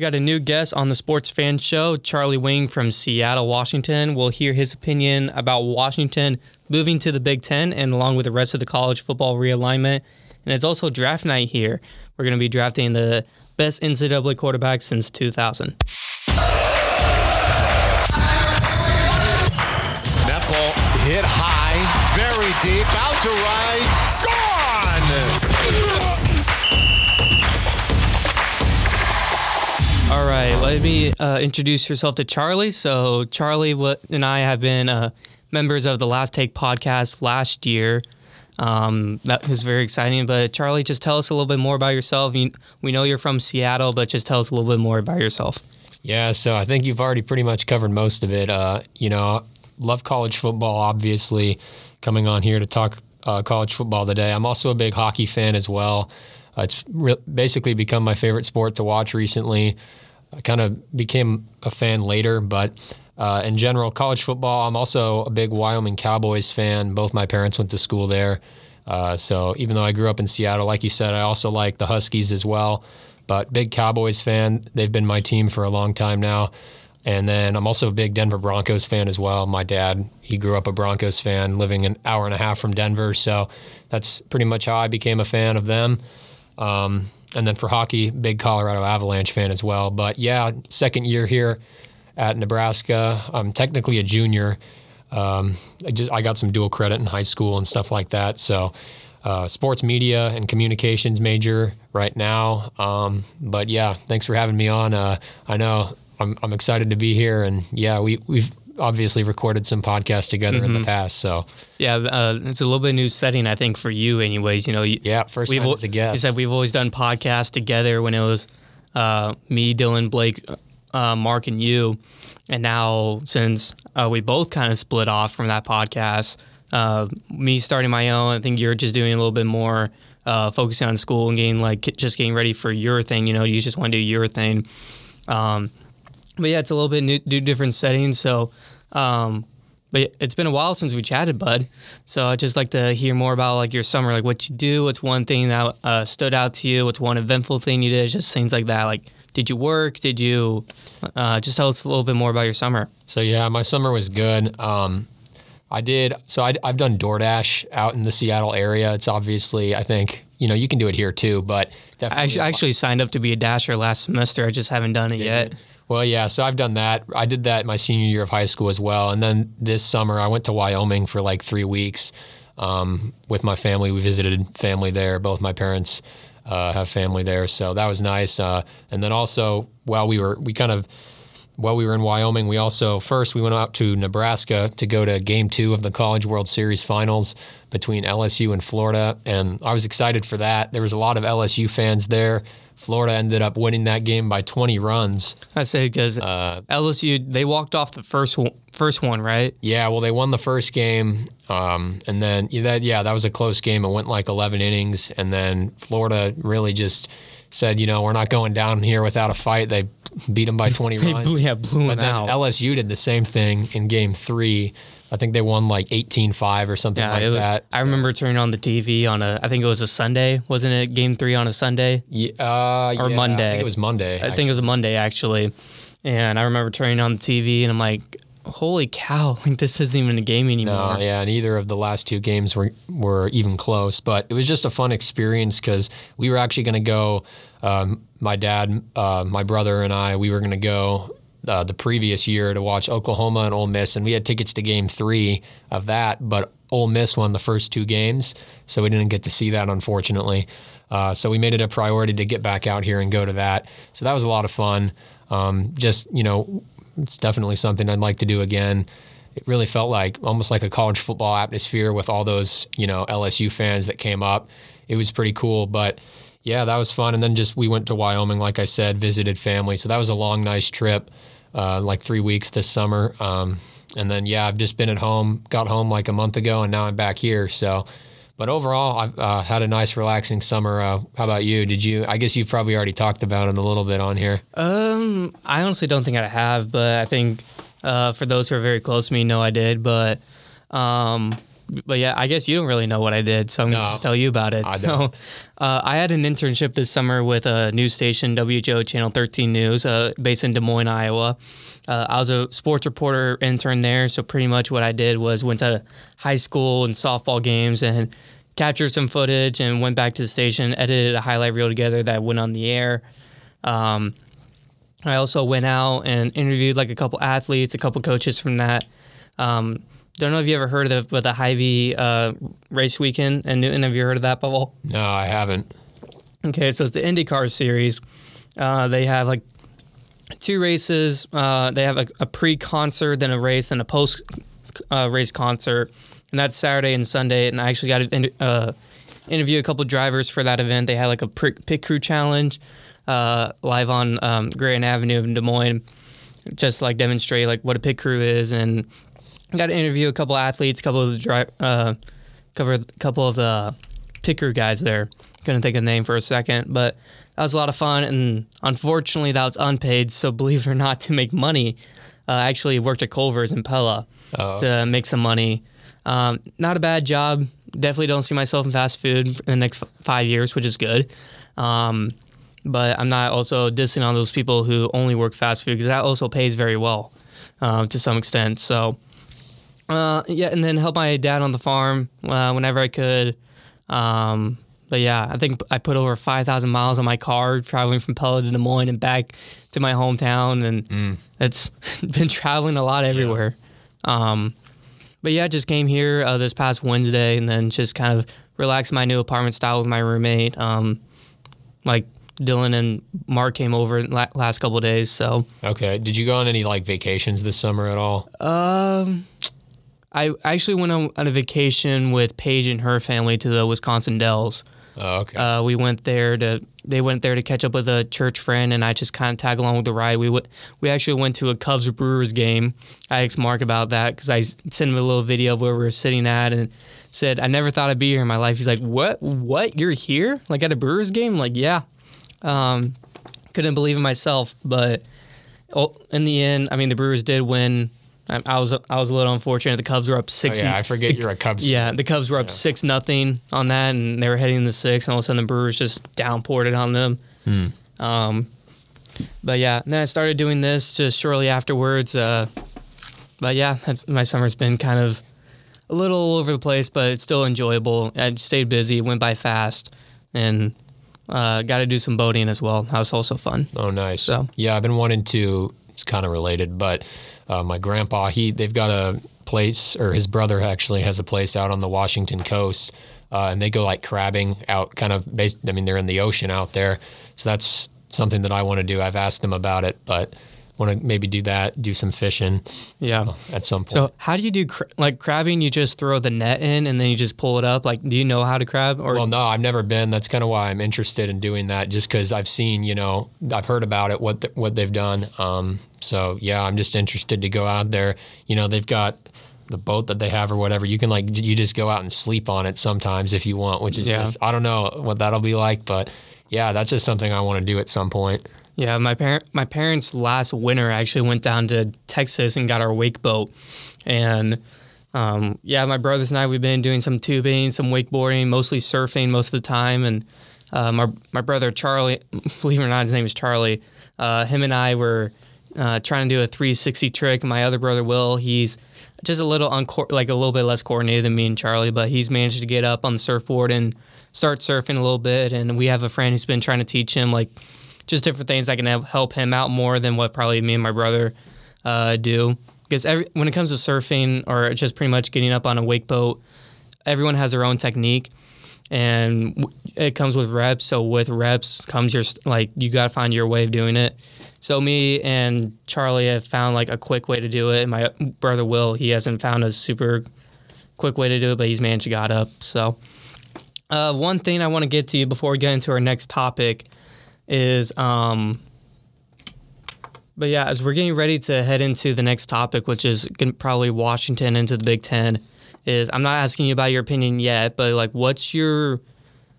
We got a new guest on the Sports Fan Show, Charlie Wing from Seattle, Washington. We'll hear his opinion about Washington moving to the Big Ten and along with the rest of the college football realignment. And it's also draft night here. We're going to be drafting the best NCAA quarterback since 2000. Let me uh, introduce yourself to Charlie. So, Charlie and I have been uh, members of the Last Take podcast last year. Um, that was very exciting. But, Charlie, just tell us a little bit more about yourself. You, we know you're from Seattle, but just tell us a little bit more about yourself. Yeah, so I think you've already pretty much covered most of it. Uh, you know, love college football, obviously, coming on here to talk uh, college football today. I'm also a big hockey fan as well. Uh, it's re- basically become my favorite sport to watch recently. I kind of became a fan later, but uh, in general, college football, I'm also a big Wyoming Cowboys fan. Both my parents went to school there. Uh, so even though I grew up in Seattle, like you said, I also like the Huskies as well. But big Cowboys fan. They've been my team for a long time now. And then I'm also a big Denver Broncos fan as well. My dad, he grew up a Broncos fan, living an hour and a half from Denver. So that's pretty much how I became a fan of them. Um, and then for hockey, big Colorado Avalanche fan as well. But yeah, second year here at Nebraska. I'm technically a junior. Um, I just I got some dual credit in high school and stuff like that. So uh, sports media and communications major right now. Um, but yeah, thanks for having me on. Uh, I know I'm, I'm excited to be here, and yeah, we we've obviously recorded some podcasts together mm-hmm. in the mm-hmm. past. So yeah, uh, it's a little bit new setting, I think, for you, anyways. You know, you, yeah, 1st time as a guest. You said we've always done podcasts together when it was uh, me, Dylan, Blake, uh, Mark, and you, and now since uh, we both kind of split off from that podcast uh, me starting my own. I think you're just doing a little bit more uh, focusing on school and getting like just getting ready for your thing. You know, you just want to do your thing. Um, but yeah, it's a little bit new, new different settings. So, um, but it's been a while since we chatted, bud. So I'd just like to hear more about like your summer, like what you do. What's one thing that uh, stood out to you? What's one eventful thing you did? Just things like that. Like, did you work? Did you uh, just tell us a little bit more about your summer? So yeah, my summer was good. Um, I did. So I, have done DoorDash out in the Seattle area. It's obviously, I think, you know, you can do it here too, but definitely. I actually signed up to be a dasher last semester. I just haven't done it did yet. You? Well, yeah. So I've done that. I did that my senior year of high school as well. And then this summer, I went to Wyoming for like three weeks um, with my family. We visited family there. Both my parents uh, have family there. So that was nice. Uh, and then also, while we were, we kind of, while we were in Wyoming, we also first we went out to Nebraska to go to Game Two of the College World Series Finals between LSU and Florida, and I was excited for that. There was a lot of LSU fans there. Florida ended up winning that game by 20 runs. I say because uh, LSU they walked off the first one, first one, right? Yeah, well they won the first game, um, and then yeah, that yeah that was a close game. It went like 11 innings, and then Florida really just said, you know, we're not going down here without a fight. They beat them by 20 runs. Blew, yeah, blew them out. LSU did the same thing in game three. I think they won like 18-5 or something yeah, like was, that. I remember turning on the TV on a, I think it was a Sunday, wasn't it? Game three on a Sunday? Yeah, uh, or yeah, Monday. I think it was Monday. I actually. think it was a Monday actually. And I remember turning on the TV and I'm like, holy cow, like this isn't even a game anymore. No, yeah, neither of the last two games were were even close. But it was just a fun experience because we were actually going to go. Um, my dad, uh, my brother, and I, we were going to go uh, the previous year to watch Oklahoma and Ole Miss, and we had tickets to Game Three of that, but Ole Miss won the first two games, so we didn't get to see that, unfortunately. Uh, so we made it a priority to get back out here and go to that. So that was a lot of fun. Um, just you know, it's definitely something I'd like to do again. It really felt like almost like a college football atmosphere with all those you know LSU fans that came up. It was pretty cool, but yeah, that was fun. And then just we went to Wyoming, like I said, visited family. So that was a long, nice trip, uh, like three weeks this summer. Um, and then yeah, I've just been at home. Got home like a month ago, and now I'm back here. So but overall, I've uh, had a nice, relaxing summer. Uh, how about you? Did you? I guess you've probably already talked about it a little bit on here. Um, I honestly don't think I have, but I think uh, for those who are very close to me, know I did. But um, but yeah, I guess you don't really know what I did, so I'm gonna No, just tell you about it. I so, don't. Uh, I had an internship this summer with a news station, WHO Channel 13 News, uh, based in Des Moines, Iowa. Uh, I was a sports reporter intern there, so pretty much what I did was went to high school and softball games and captured some footage and went back to the station, edited a highlight reel together that went on the air. Um, I also went out and interviewed like a couple athletes, a couple coaches from that. Um, don't know if you ever heard of but the Hy-Vee uh, race weekend in Newton. Have you heard of that, Bubble? No, I haven't. Okay, so it's the IndyCar series. Uh, they have like two races. Uh, they have a, a pre-concert, then a race, then a post-race concert, and that's Saturday and Sunday. And I actually got to uh, interview a couple drivers for that event. They had like a pr- pit crew challenge uh, live on um, Grand Avenue in Des Moines, just like demonstrate like what a pit crew is, and I got to interview a couple athletes, a couple of the uh, cover a couple of the pit crew guys there. Couldn't think of the name for a second, but that was a lot of fun. And unfortunately, that was unpaid. So believe it or not, to make money, uh, I actually worked at Culver's in Pella Oh. to make some money. Um, not a bad job. Definitely don't see myself in fast food in the next f- five years, which is good. Um, but I'm not also dissing on those people who only work fast food because that also pays very well uh, to some extent. So, uh, yeah, and then help my dad on the farm uh, whenever I could. Um, but yeah, I think I put over 5,000 miles on my car traveling from Pella to Des Moines and back to my hometown. And it's been traveling a lot everywhere. Um, but yeah, just came here uh, this past Wednesday and then just kind of relaxed my new apartment style with my roommate. Um, like Dylan and Mark came over la- last couple of days. So Okay. Did you go on any like vacations this summer at all? um, I actually went on, on a vacation with Paige and her family to the Wisconsin Dells. Oh, okay. Uh, we went there to they went there to catch up with a church friend, and I just kind of tag along with the ride. We went, we actually went to a Cubs Brewers game. I asked Mark about that because I sent him a little video of where we were sitting at, and said I never thought I'd be here in my life. He's like, "What? What? You're here? Like at a Brewers game? Like, yeah." Um, couldn't believe it myself, but oh, in the end, I mean, the Brewers did win. I, I was I was a little unfortunate. The Cubs were up oh, six. yeah, I forget you're a Cubs. fan. Yeah, the Cubs were up six nothing on that, and they were heading the six, and all of a sudden the Brewers just downpoured it on them. Um, but yeah, then I started doing this just shortly afterwards. Uh, but yeah, that's, my summer's been kind of a little all over the place, but it's still enjoyable. I stayed busy, went by fast, and uh, got to do some boating as well. That was also fun. Oh, nice. So- yeah, I've been wanting to. It's kind of related, but uh, my grandpa, he they've got a place, or his brother actually has a place out on the Washington coast, uh, and they go like crabbing out, kind of based. I mean, they're in the ocean out there, so that's something that I want to do. I've asked them about it, but want to maybe do that, do some fishing. Yeah. so, at some point. So how do you do cra- like crabbing? You just throw the net in and then you just pull it up. Like, do you know how to crab? Or Well, no, I've never been. That's kind of why I'm interested in doing that, just because I've seen, you know, I've heard about it, what th- what they've done. Um, so yeah, I'm just interested to go out there. You know, they've got the boat that they have or whatever. You can like, you just go out and sleep on it sometimes if you want, which is Yeah. just, I don't know what that'll be like, but yeah, that's just something I want to do at some point. Yeah, my parent my parents last winter actually went down to Texas and got our wake boat, and um, yeah, my brothers and I we've been doing some tubing, some wakeboarding, mostly surfing most of the time, and uh, my my brother Charlie, believe it or not, his name is Charlie. Uh, him and I were uh, trying to do a 360 trick. My other brother Will, he's just a little uncor- like a little bit less coordinated than me and Charlie, but he's managed to get up on the surfboard and start surfing a little bit. And we have a friend who's been trying to teach him like just different things that can help- him out more than what probably me and my brother uh, do. Because every, when it comes to surfing or just pretty much getting up on a wake boat, everyone has their own technique, and it comes with reps. So with reps comes your like you got to find your way of doing it. So me and Charlie have found like a quick way to do it, and my brother Will he hasn't found a super quick way to do it, but he's managed to got up. So uh, one thing I want to get to you before we get into our next topic is um but yeah as we're getting ready to head into the next topic which is probably washington into the big ten is i'm not asking you about your opinion yet but like what's your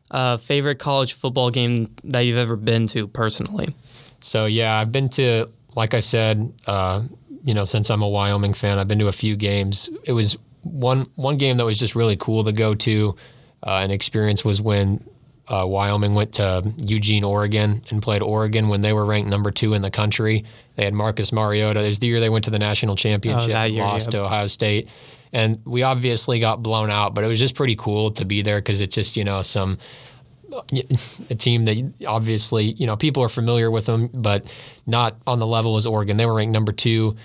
uh, favorite college football game that you've ever been to personally So yeah, I've been to, like I said, uh, you know, since I'm a Wyoming fan, I've been to a few games. It was one one game that was just really cool to go to uh, and experience was when uh, Wyoming went to Eugene, Oregon, and played Oregon when they were ranked number two in the country. They had Marcus Mariota. It was the year they went to the national championship, Oh, year, lost to Ohio State, and we obviously got blown out. But it was just pretty cool to be there because it's just you know some a team that obviously you know people are familiar with them, but not on the level as Oregon. They were ranked number two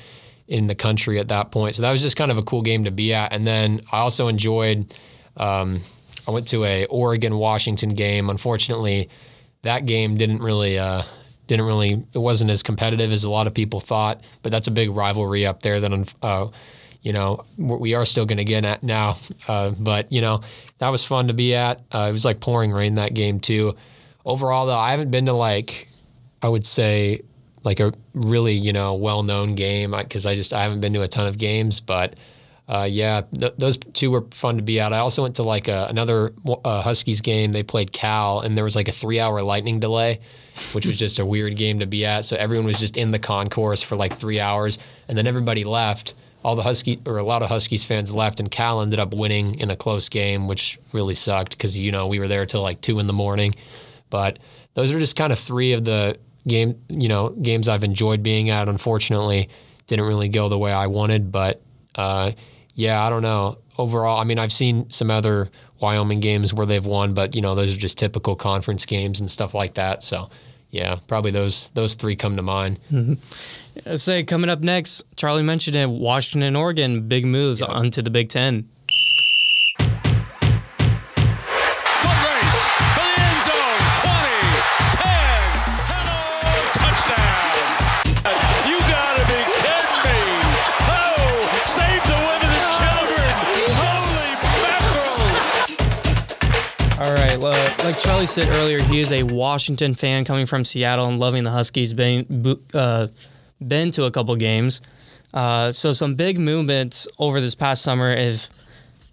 in the country at that point, so that was just kind of a cool game to be at. And then I also enjoyed. Um, I went to a Oregon Washington game. Unfortunately, that game didn't really. Uh, didn't really. It wasn't as competitive as a lot of people thought, but that's a big rivalry up there. That uh, you know we are still going to get at now. Uh, but you know that was fun to be at. Uh, it was like pouring rain that game too. Overall, though, I haven't been to like I would say like a really you know well known game because I just I haven't been to a ton of games, but. Uh, yeah, th- those two were fun to be at. I also went to like a, another uh, Huskies game. They played Cal, and there was like a three-hour lightning delay, which was just a weird game to be at. So everyone was just in the concourse for like three hours, and then everybody left. All the Husky or a lot of Huskies fans left, and Cal ended up winning in a close game, which really sucked because you know we were there till like two in the morning. But those are just kind of three of the game, you know, games I've enjoyed being at. Unfortunately, didn't really go the way I wanted, but. Uh, yeah, I don't know. Overall, I mean, I've seen some other Wyoming games where they've won, but you know, those are just typical conference games and stuff like that. So, yeah, probably those those three come to mind. Mm-hmm. Let's say coming up next, Charlie mentioned it, Washington, Oregon, big moves onto the Big Ten. Like Charlie said earlier, he is a Washington fan coming from Seattle and loving the Huskies. Been uh, been to a couple games, uh, so some big movements over this past summer. If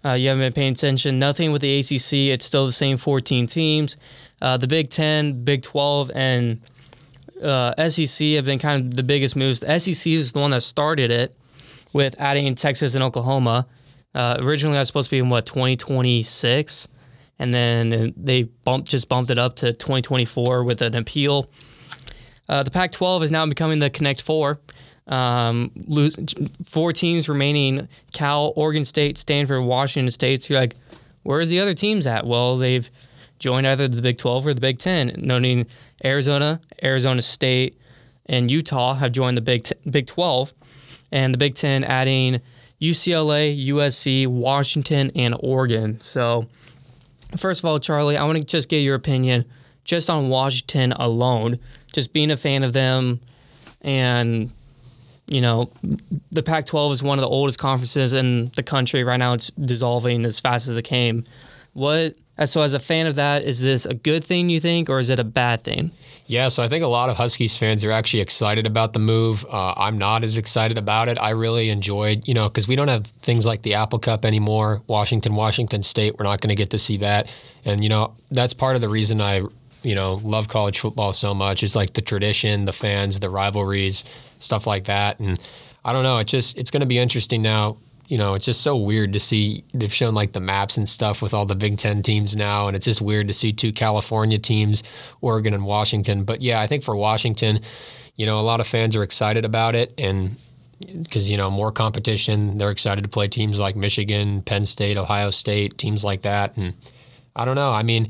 uh, you haven't been paying attention, nothing with the ACC. It's still the same 14 teams. Uh, the Big Ten, Big 12, and uh, SEC have been kind of the biggest moves. The SEC is the one that started it with adding Texas and Oklahoma. Uh, originally, that was supposed to be in what 2026, and then they bumped just bumped it up to 2024 with an appeal. Uh, the Pac-12 is now becoming the Connect Four. Um, lose four teams remaining: Cal, Oregon State, Stanford, Washington State. So you're like, where are the other teams at? Well, they've joined either the Big 12 or the Big 10. Noting Arizona, Arizona State, and Utah have joined the Big T- Big 12, and the Big 10 adding UCLA, USC, Washington, and Oregon. So, first of all, Charlie, I want to just get your opinion just on Washington alone, just being a fan of them, and you know, the Pac 12 is one of the oldest conferences in the country. Right now, it's dissolving as fast as it came. What, so as a fan of that, is this a good thing, you think, or is it a bad thing? Yeah, so I think a lot of Huskies fans are actually excited about the move. Uh, I'm not as excited about it. I really enjoyed, you know, because we don't have things like the Apple Cup anymore. Washington, Washington State, we're not going to get to see that. And, you know, that's part of the reason I, you know, love college football so much is like the tradition, the fans, the rivalries, stuff like that. And I don't know, it just, it's going to be interesting now you know, it's just so weird to see they've shown like the maps and stuff with all the Big Ten teams now, and it's just weird to see two California teams, Oregon and Washington. But yeah, I think for Washington, you know, a lot of fans are excited about it, and because you know more competition, they're excited to play teams like Michigan, Penn State, Ohio State, teams like that, and I don't know. I mean.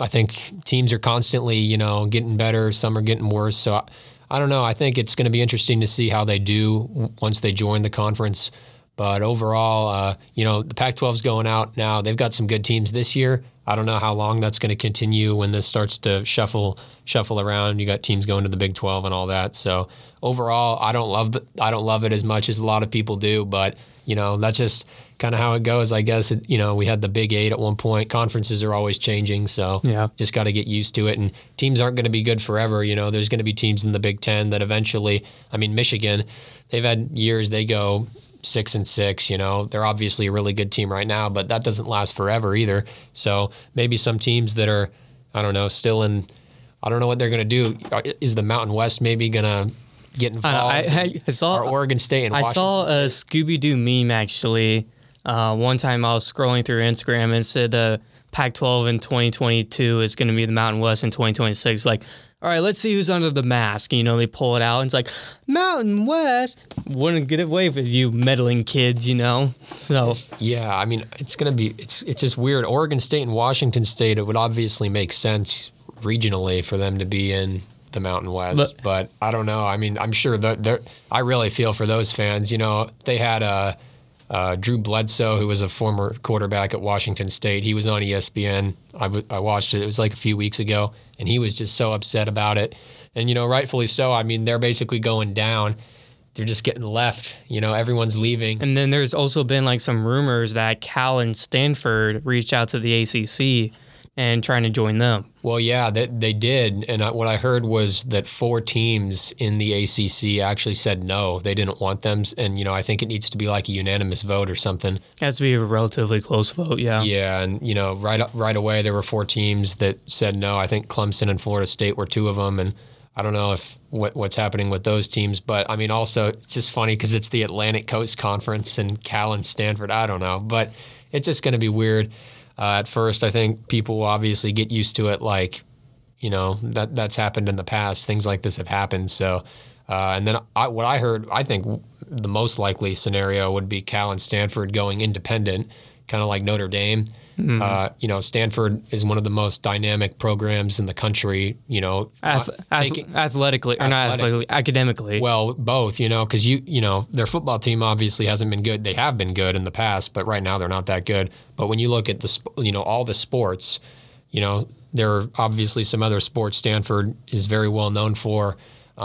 I think teams are constantly, you know, getting better. Some are getting worse. So I, I don't know. I think it's going to be interesting to see how they do once they join the conference. But overall, uh, you know, the Pac 12 is going out now. They've got some good teams this year. I don't know how long that's going to continue when this starts to shuffle shuffle around. You got teams going to the Big 12 and all that. So overall, I don't love I don't love it as much as a lot of people do. But you know, that's just kind of how it goes. I guess it, you know we had the Big Eight at one point. Conferences are always changing, so Yeah. just got to get used to it. And teams aren't going to be good forever. You know, there's going to be teams in the Big Ten that eventually. I mean, Michigan, they've had years they go six and six. You know, they're obviously a really good team right now, but that doesn't last forever either. So maybe some teams that are, I don't know, still in. I don't know what they're going to do. Is the Mountain West maybe going to get I, involved. I, I saw or Oregon State and I Washington saw a Scooby Doo meme actually. Uh, one time I was scrolling through Instagram and it said the Pac-12 in 2022 is going to be the Mountain West in 2026. Like, all right, let's see who's under the mask. You know, they pull it out and it's like Mountain West. Wouldn't get away with you meddling kids. You know, so Yeah, I mean, it's gonna be it's it's just weird. Oregon State and Washington State, it would obviously make sense regionally for them to be in the Mountain West, But- but, I don't know. I mean, I'm sure that. I really feel for those fans. You know, they had uh, uh, Drew Bledsoe, who was a former quarterback at Washington State. He was on ESPN. I, w- I watched it. It was like a few weeks ago, and he was just so upset about it. And you know, rightfully so. I mean, they're basically going down. They're just getting left. You know, everyone's leaving. And then there's also been like some rumors that Cal and Stanford reached out to the ACC and trying to join them. Well, yeah, they, they did. And I, what I heard was that four teams in the ACC actually said no, they didn't want them. And, you know, I think it needs to be like a unanimous vote or something. It has to be a relatively close vote. Yeah. Yeah. And, you know, right, right away, there were four teams that said no. I think Clemson and Florida State were two of them. And I don't know if what, what's happening with those teams. But, I mean, also, it's just funny because it's the Atlantic Coast Conference and Cal and Stanford. I don't know. But it's just going to be weird. Uh, at first, I think people will obviously get used to it. Like, you know that that's happened in the past. Things like this have happened. So, uh, and then I, what I heard, I think the most likely scenario would be Cal and Stanford going independent, kind of like Notre Dame. Uh, you know, Stanford is one of the most dynamic programs in the country. You know, Ath- uh, taking- athletically or not athletically, academically. well, both, you know, because you, you know, their football team obviously hasn't been good. They have been good in the past, but right now they're not that good. But when you look at the, you know, all the sports, you know, there are obviously some other sports Stanford is very well known for.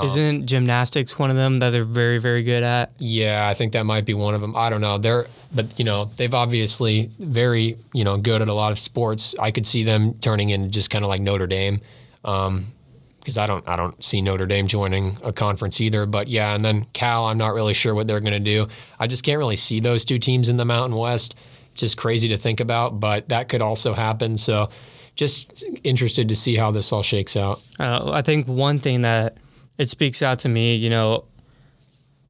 Um, Isn't gymnastics one of them that they're very, very good at? Yeah, I think that might be one of them. I don't know. They're, but you know, they've obviously very, you know, good at a lot of sports. I could see them turning in just kind of like Notre Dame, because I don't, I don't see Notre Dame joining a conference either. But yeah, and then Cal, I'm not really sure what they're going to do. I just can't really see those two teams in the Mountain West. It's just crazy to think about, but that could also happen. So, just interested to see how this all shakes out. Uh, I think one thing that it speaks out to me, you know,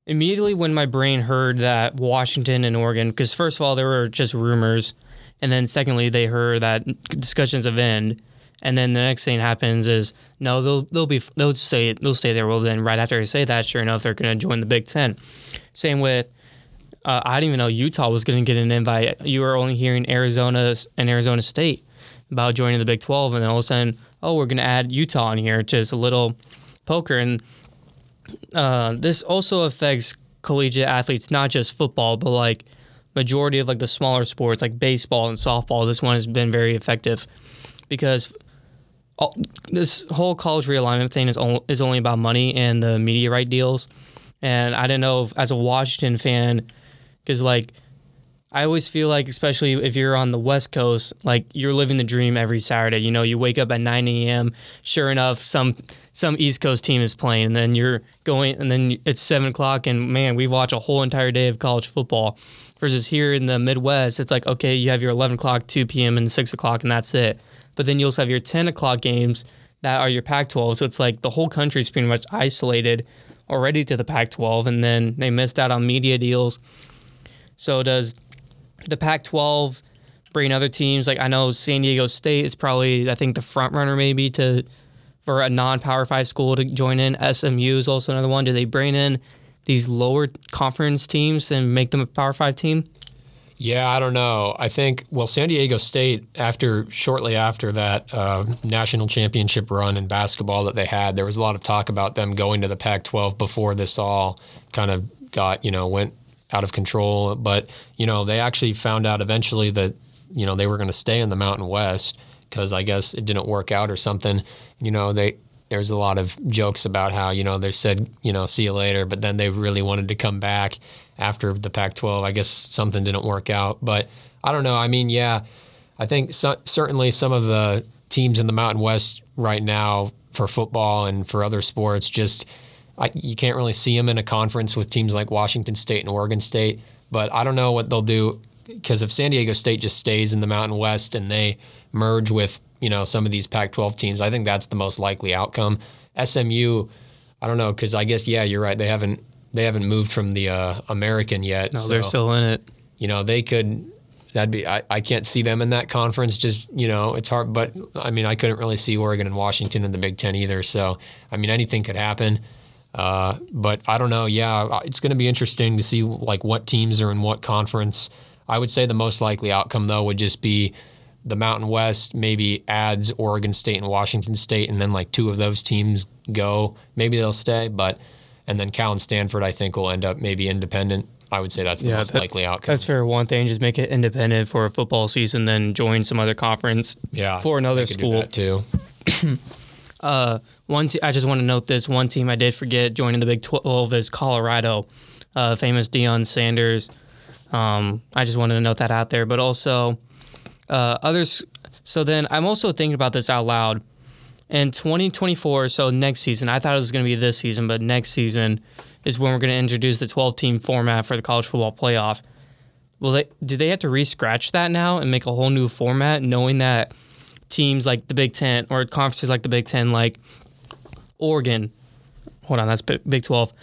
immediately when my brain heard that Washington and Oregon, because first of all, there were just rumors. And then secondly, they heard that discussions have ended. And then the next thing happens is no, they'll they'll be they'll stay they'll stay there. Well, then right after I say that, sure enough, they're going to join the Big Ten. Same with uh, I didn't even know Utah was going to get an invite. You were only hearing Arizona and Arizona State about joining the Big 12, and then all of a sudden, oh, we're going to add Utah in here, just a little poker. And uh, this also affects collegiate athletes, not just football, but like majority of like the smaller sports like baseball and softball. This one has been very effective because all, this whole college realignment thing is only, is only about money and the media right deals. And I didn't know if, as a Washington fan, because like I always feel like, especially if you're on the West Coast, like you're living the dream every Saturday. You know, you wake up at 9 a.m. Sure enough, some some East Coast team is playing, and then you're going, and then it's seven o'clock, and man, we watch a whole entire day of college football. Versus here in the Midwest, it's like okay, you have your 11 o'clock, 2 p.m., and 6 o'clock, and that's it. But then you also have your 10 o'clock games that are your Pac-12. So it's like the whole country's pretty much isolated already to the Pac-12, and then they missed out on media deals. So does the Pac-12 bring other teams? Like I know San Diego State is probably I think the front runner maybe to for a non-power five school to join in. SMU is also another one. Do they bring in these lower conference teams and make them a power five team? Yeah, I don't know. I think well, San Diego State after shortly after that uh, national championship run in basketball that they had, there was a lot of talk about them going to the Pac-12 before this all kind of got you know went out of control. But you know they actually found out eventually that you know they were going to stay in the Mountain West because I guess it didn't work out or something. You know they there's a lot of jokes about how you know they said you know see you later, but then they really wanted to come back after the Pac-12. I guess something didn't work out, but I don't know. I mean, yeah, I think so, certainly some of the teams in the Mountain West right now for football and for other sports just I, you can't really see them in a conference with teams like Washington State and Oregon State. But I don't know what they'll do because if San Diego State just stays in the Mountain West and they merge with you know some of these Pac-12 teams, I think that's the most likely outcome. SMU, I don't know because I guess yeah, you're right. They haven't they haven't moved from the uh, American yet. No, so, they're still in it. You know, they could. That'd be. I, I can't see them in that conference. Just you know, it's hard. But I mean, I couldn't really see Oregon and Washington in the Big Ten either. So I mean, anything could happen. Uh, but I don't know. Yeah, it's going to be interesting to see like what teams are in what conference. I would say the most likely outcome though would just be the Mountain West maybe adds Oregon State and Washington State, and then like two of those teams go. Maybe they'll stay, but and then Cal and Stanford I think will end up maybe independent. I would say that's the most that- likely outcome. That's fair. One thing, just make it independent for a football season, then join some other conference. yeah, for another school. that too. One, te- I just want to note this. One team I did forget joining the Big 12 is Colorado, uh, famous Deion Sanders. Um, I just wanted to note that out there. But also, uh, others. So then I'm also thinking about this out loud. In 2024, so next season, I thought it was going to be this season, but next season is when we're going to introduce the 12 team format for the college football playoff. Well, they, do they have to re-scratch that now and make a whole new format, knowing that teams like the Big Ten or conferences like the Big Ten, like Oregon, hold on, that's Big Twelve.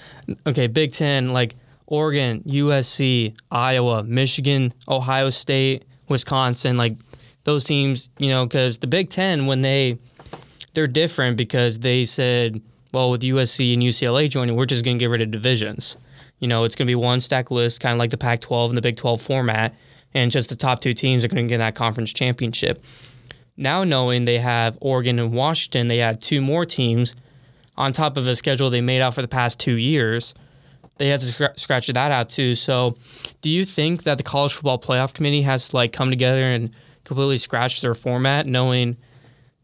Okay, Big Ten, like Oregon, USC, Iowa, Michigan, Ohio State, Wisconsin, like those teams, you know, because the Big Ten when they they're different because they said, well, with USC and UCLA joining, we're just going to get rid of divisions. You know, it's going to be one stack list, kind of like the Pac 12 and the Big 12 format, and just the top two teams are going to get that conference championship. Now, knowing they have Oregon and Washington, they add two more teams on top of a schedule they made out for the past two years. They had to scr- scratch that out too. So, do you think that the college football playoff committee has like come together and completely scratch their format, knowing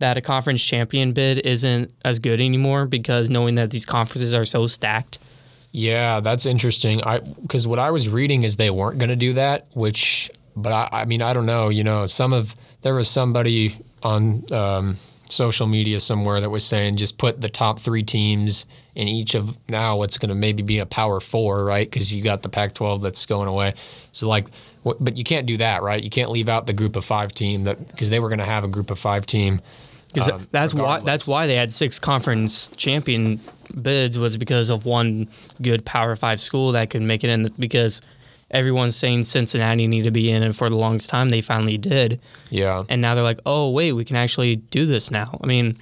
that a conference champion bid isn't as good anymore because knowing that these conferences are so stacked? Yeah, that's interesting. I because what I was reading is they weren't going to do that, which, but I, I mean, I don't know. You know, some of there was somebody on um, social media somewhere that was saying just put the top three teams in each of now what's going to maybe be a power four, right? Because you got the Pac-12 that's going away. So like, but you can't do that, right? You can't leave out the group of five team that because they were going to have a group of five team. 'Cause um, that's why that's why they had six conference champion bids was because of one good Power Five school that could make it in. Because everyone's saying Cincinnati needed to be in, and for the longest time they finally did. Yeah. And now they're like, oh wait, we can actually do this now. I mean,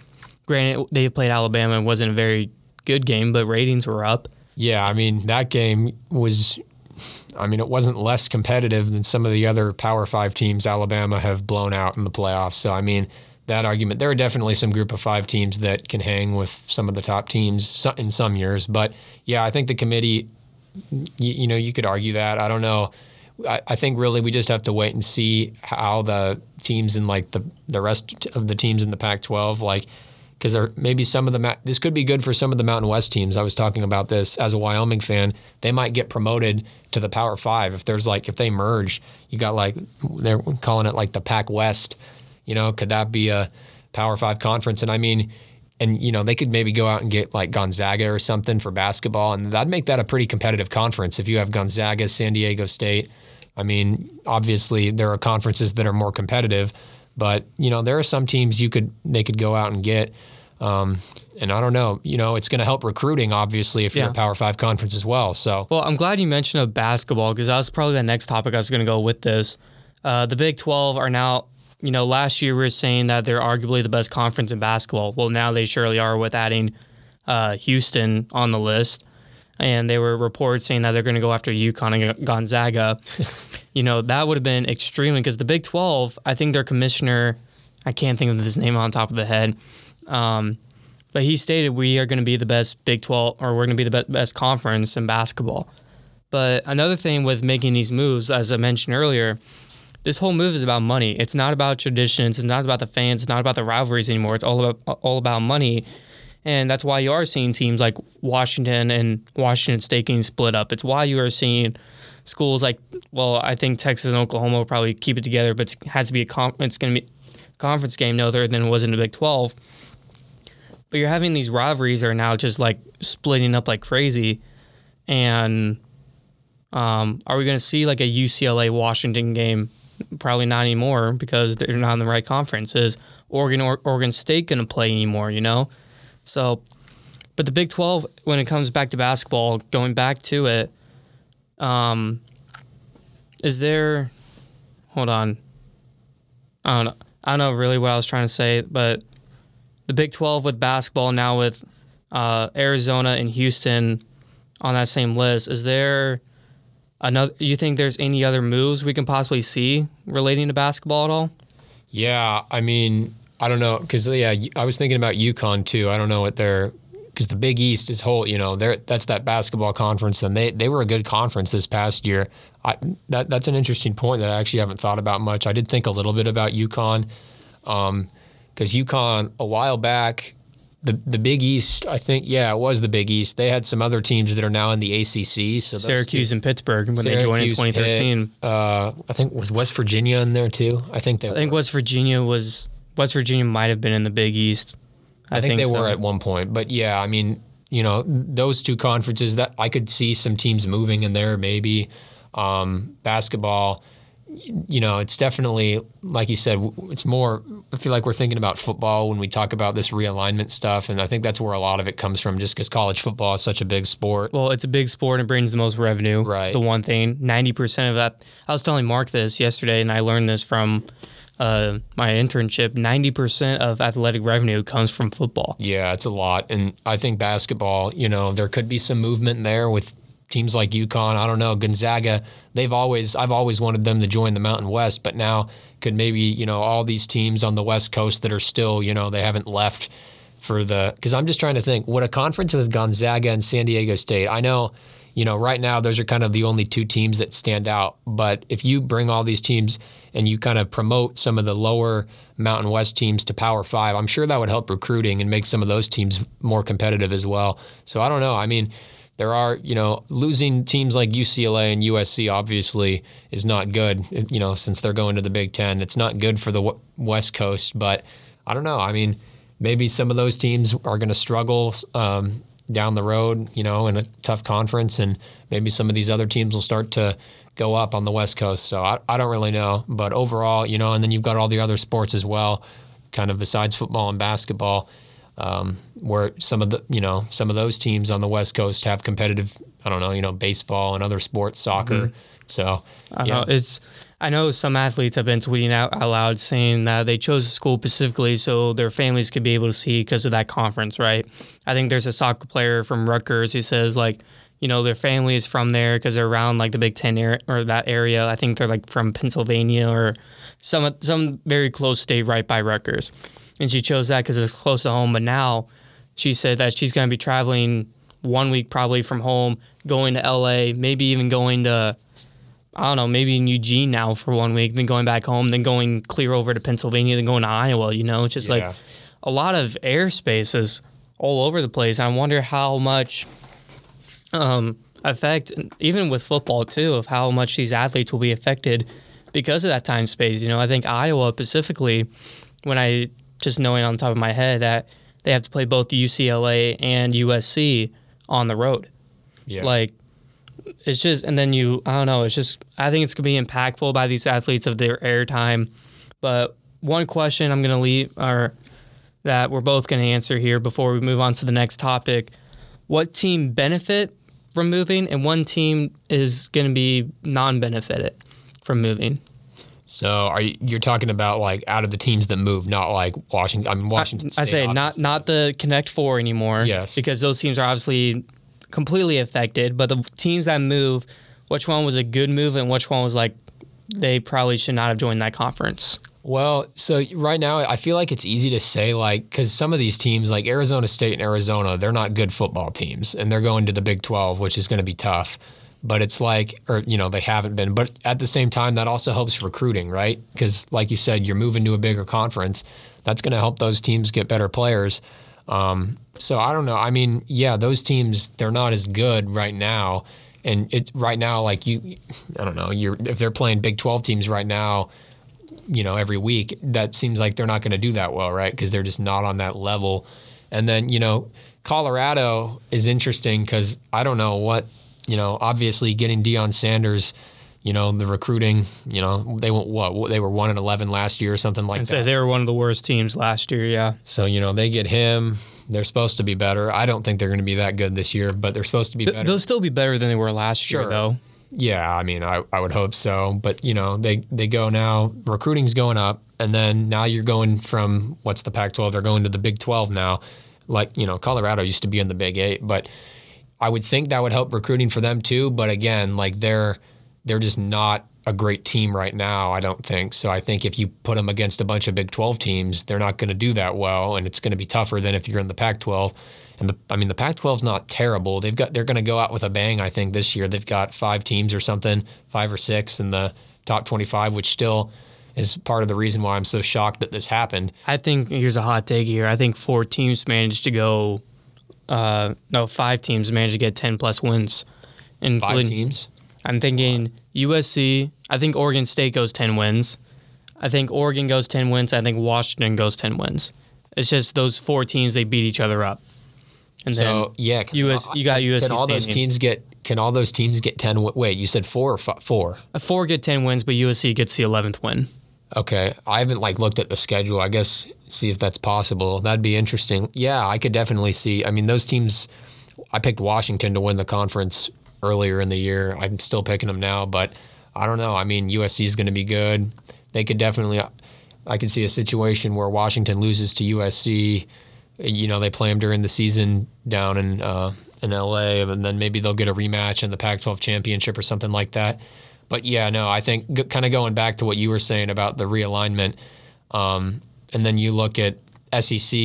granted they played Alabama and wasn't a very good game, but ratings were up. Yeah, I mean that game was. I mean, it wasn't less competitive than some of the other Power Five teams Alabama have blown out in the playoffs. So, I mean, that argument, there are definitely some Group of Five teams that can hang with some of the top teams in some years. But yeah, I think the committee, you, you know, you could argue that. I don't know. I, I think really we just have to wait and see how the teams in like the the rest of the teams in the Pac-12 like because there maybe some of the this could be good for some of the Mountain West teams. I was talking about this as a Wyoming fan. They might get promoted to the Power Five if there's like if they merge. You got like they're calling it like the Pac West. You know, could that be a Power Five conference? And I mean, and you know they could maybe go out and get like Gonzaga or something for basketball, and that'd make that a pretty competitive conference if you have Gonzaga, San Diego State. I mean, obviously there are conferences that are more competitive, but you know there are some teams you could they could go out and get. Um, and I don't know, you know, it's going to help recruiting obviously if you're Yeah. a Power Five conference as well. So Well, I'm glad you mentioned a basketball because that was probably the next topic I was going to go with this. Uh, the Big 12 are now, you know, last year we were saying that they're arguably the best conference in basketball. Well, now they surely are with adding uh, Houston on the list. And they were reports saying that they're going to go after UConn and Gonzaga. you know, that would have been extremely because the Big 12, I think their commissioner, I can't think of his name on top of the head. Um, but he stated we are going to be the best Big 12 or we're going to be the be- best conference in basketball. But another thing with making these moves, as I mentioned earlier, this whole move is about money. It's not about traditions. It's not about the fans. It's not about the rivalries anymore. It's all about all about money, and that's why you are seeing teams like Washington and Washington State getting split up. It's why you are seeing schools like, well, I think Texas and Oklahoma will probably keep it together, but it has to be a con- it's going to be conference game no other than it was in the Big Twelve. But you're having these rivalries are now just like splitting up like crazy, and um, are we going to see like a UCLA Washington game? Probably not anymore because they're not in the right conference. Is Oregon or Oregon State going to play anymore? You know, so but the Big 12, when it comes back to basketball, going back to it, um, is there, hold on. I don't know. I don't know really what I was trying to say, but the Big 12 with basketball now with uh, Arizona and Houston on that same list, is there another, you think there's any other moves we can possibly see relating to basketball at all? Yeah, I mean, I don't know because yeah, I was thinking about UConn too. I don't know what they're because the Big East is whole. You know, they're that's that basketball conference, and they they were a good conference this past year. I, that that's an interesting point that I actually haven't thought about much. I did think a little bit about UConn because um, UConn a while back. The, the Big East, I think, yeah, it was the Big East. They had some other teams that are now in the ACC. So Syracuse two, and Pittsburgh when Syracuse, they joined in 2013. Pitt, uh, I think was West Virginia in there too. I think they. I think West Virginia was West Virginia might have been in the Big East. I, I think, think, they so. were at one point, but yeah, I mean, you know, those two conferences that I could see some teams moving in there maybe. Um, basketball you know, it's definitely like you said. It's more. I feel like we're thinking about football when we talk about this realignment stuff, and I think that's where a lot of it comes from. Just because college football is such a big sport. Well, it's a big sport and brings the most revenue. Right. It's the one thing. Ninety percent of that. I was telling Mark this yesterday, and I learned this from uh, my internship. Ninety percent of athletic revenue comes from football. Yeah, it's a lot, and I think basketball. You know, there could be some movement there with teams like UConn, I don't know, Gonzaga, they've always I've always wanted them to join the Mountain West, but now could maybe, you know, all these teams on the West Coast that are still, you know, they haven't left for the cuz I'm just trying to think, would a conference with Gonzaga and San Diego State. I know, you know, right now those are kind of the only two teams that stand out, but if you bring all these teams and you kind of promote some of the lower Mountain West teams to Power 5, I'm sure that would help recruiting and make some of those teams more competitive as well. So I don't know. I mean, there are, you know, losing teams like UCLA and USC obviously is not good, you know, since they're going to the Big Ten. It's not good for the West Coast, but I don't know. I mean, maybe some of those teams are going to struggle um, down the road, you know, in a tough conference, and maybe some of these other teams will start to go up on the West Coast. So I, I don't really know. But overall, you know, and then you've got all the other sports as well, kind of besides football and basketball um, where some of the you know some of those teams on the West Coast have competitive I don't know you know baseball and other sports soccer mm-hmm. so I yeah. know it's I know some athletes have been tweeting out, out loud saying that they chose the school specifically so their families could be able to see because of that conference right I think there's a soccer player from Rutgers who says like you know their family is from there because they're around like the Big Ten area or that area I think they're like from Pennsylvania or some some very close state right by Rutgers and she chose that because it's close to home. But now she said that she's going to be traveling one week probably from home, going to LA, maybe even going to I don't know, maybe in Eugene now for one week, then going back home, then going clear over to Pennsylvania, then going to Iowa. You know, it's just yeah. like a lot of airspace is all over the place. I wonder how much um, effect, even with football too, of how much these athletes will be affected because of that time space. You know, I think Iowa specifically, when I just knowing on top of my head that they have to play both UCLA and USC on the road. Yeah. Like it's just and then you I don't know, it's just I think it's gonna be impactful by these athletes of their airtime. But one question I'm gonna leave or that we're both gonna answer here before we move on to the next topic. What team benefit from moving and one team is gonna be non benefited from moving? So are you, you're talking about like out of the teams that move, not like Washington? I mean Washington. I, I say not not the Connect Four anymore. Yes, because those teams are obviously completely affected. But the teams that move, which one was a good move and which one was like they probably should not have joined that conference? Well, so right now I feel like it's easy to say like because some of these teams like Arizona State and Arizona, they're not good football teams, and they're going to the Big Twelve, which is going to be tough but it's like or you know they haven't been. But at the same time that also helps recruiting right? Because like you said you're moving to a bigger conference. That's going to help those teams get better players. Um, so i don't know. I mean yeah those teams they're not as good right now. And it's right now like you i don't know you're if they're playing big 12 teams right now you know every week that seems like they're not going to do that well right? Because they're just not on that level. And then you know colorado is interesting because i don't know what you know, obviously getting Deion Sanders, you know, the recruiting, you know, they went what they were one and eleven last year or something like I'd that. they were one of the worst teams last year. Yeah. So you know they get him. they're supposed to be better. I don't think they're going to be that good this year, but they're supposed to be better. They'll still be better than they were last year, though. Yeah, I mean, I, I would hope so. But you know, they they go now. Recruiting's going up, and then now you're going from what's the Pac-12? They're going to the Big 12 now. Like you know, Colorado used to be in the Big Eight, but I would think that would help recruiting for them too. But again, like they're they're just not a great team right now. I don't think so. I think if you put them against a bunch of Big 12 teams, they're not going to do that well, and it's going to be tougher than if you're in the Pac-12. And the, I mean, the Pac-12 is not terrible. They've got they're going to go out with a bang. I think this year they've got five teams or something, five or six in the top 25, which still is part of the reason why I'm so shocked that this happened. I think here's a hot take here. I think four teams managed to go. Uh, no, five teams managed to get ten plus wins, Five including. teams. I'm thinking USC. I think Oregon State goes ten wins. I think Oregon goes ten wins. I think Washington goes ten wins. It's just those four teams they beat each other up, and So yeah, can, US you got USC. can all those standing. teams get? Can all those teams get 10? wi- Wait, you said four or four? then four get ten wins, but USC gets the eleventh win. Okay, I haven't like looked at the schedule. I guess see if that's possible. That'd be interesting. Yeah, I could definitely see. I mean, those teams. I picked Washington to win the conference earlier in the year. I'm still picking them now, but I don't know. I mean, USC is going to be good. They could definitely. I could see a situation where Washington loses to USC. You know, they play them during the season down in uh, in LA, and then maybe they'll get a rematch in the Pac-12 championship or something like that. But yeah, no, I think g- kind of going back to what you were saying about the realignment, um, and then you look at SEC.